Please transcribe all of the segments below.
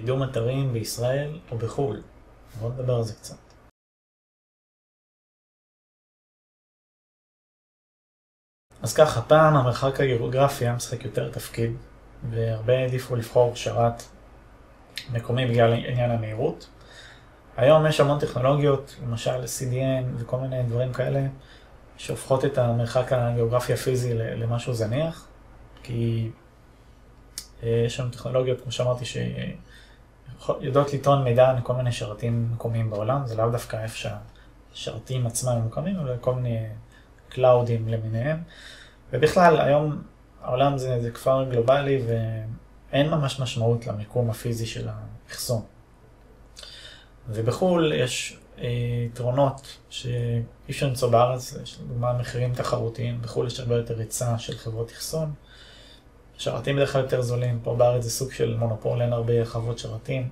קידום אתרים בישראל או בחו"ל. בואו נדבר על זה קצת. אז ככה, פעם המרחק הגיאוגרפי היה משחק יותר תפקיד, והרבה העדיפו לבחור שרת מקומי בגלל עניין המהירות. היום יש המון טכנולוגיות, למשל CDN וכל מיני דברים כאלה, שהופכות את המרחק הגיאוגרפי הפיזי למשהו זניח, כי אה, יש שם טכנולוגיות, כמו שאמרתי, שיודעות לטעון מידע מכל מיני שרתים מקומיים בעולם, זה לאו דווקא איפה שהשרתים עצמם ממוקמים, אבל כל מיני קלאודים למיניהם. ובכלל, היום העולם זה, זה כפר גלובלי ואין ממש משמעות למיקום הפיזי של האחסון. ובחו"ל יש אה, יתרונות שאי אפשר למצוא בארץ, יש לדוגמה מחירים תחרותיים, בחו"ל יש הרבה יותר היצע של חברות אחסון. שרתים בדרך כלל יותר זולים, פה בארץ זה סוג של מונופול, אין הרבה חוות שרתים.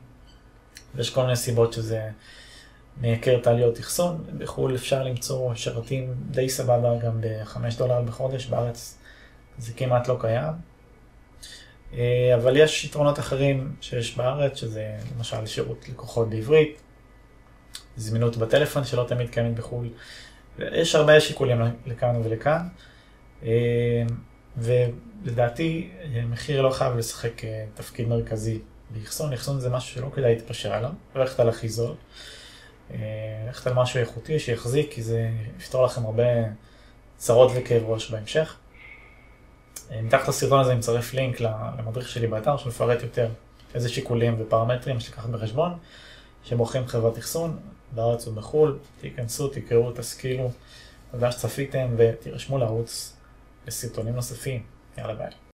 ויש כל מיני סיבות שזה מייקר את העליות אחסון. בחו"ל אפשר למצוא שרתים די סבבה גם ב-5 דולר בחודש, בארץ זה כמעט לא קיים. אה, אבל יש יתרונות אחרים שיש בארץ, שזה למשל שירות לקוחות בעברית, זמינות בטלפון שלא תמיד קיימת בחו"ל. יש הרבה שיקולים לכאן ולכאן, אה, ולדעתי מחיר לא חייב לשחק אה, תפקיד מרכזי באחסון, אחסון זה משהו שלא כדאי להתפשר עליו, ללכת על הכי זול, ללכת על משהו איכותי שיחזיק, כי זה יפתור לכם הרבה צרות וכאב ראש בהמשך. מתחת לסרטון הזה אני מצרף לינק למדריך שלי באתר שמפרט יותר איזה שיקולים ופרמטרים יש לקחת בחשבון שבוחרים חברת אחסון בארץ ובחו"ל, תיכנסו, תקראו, תשכילו, תודה שצפיתם ותירשמו לערוץ se tornem-se é fim em Alabama.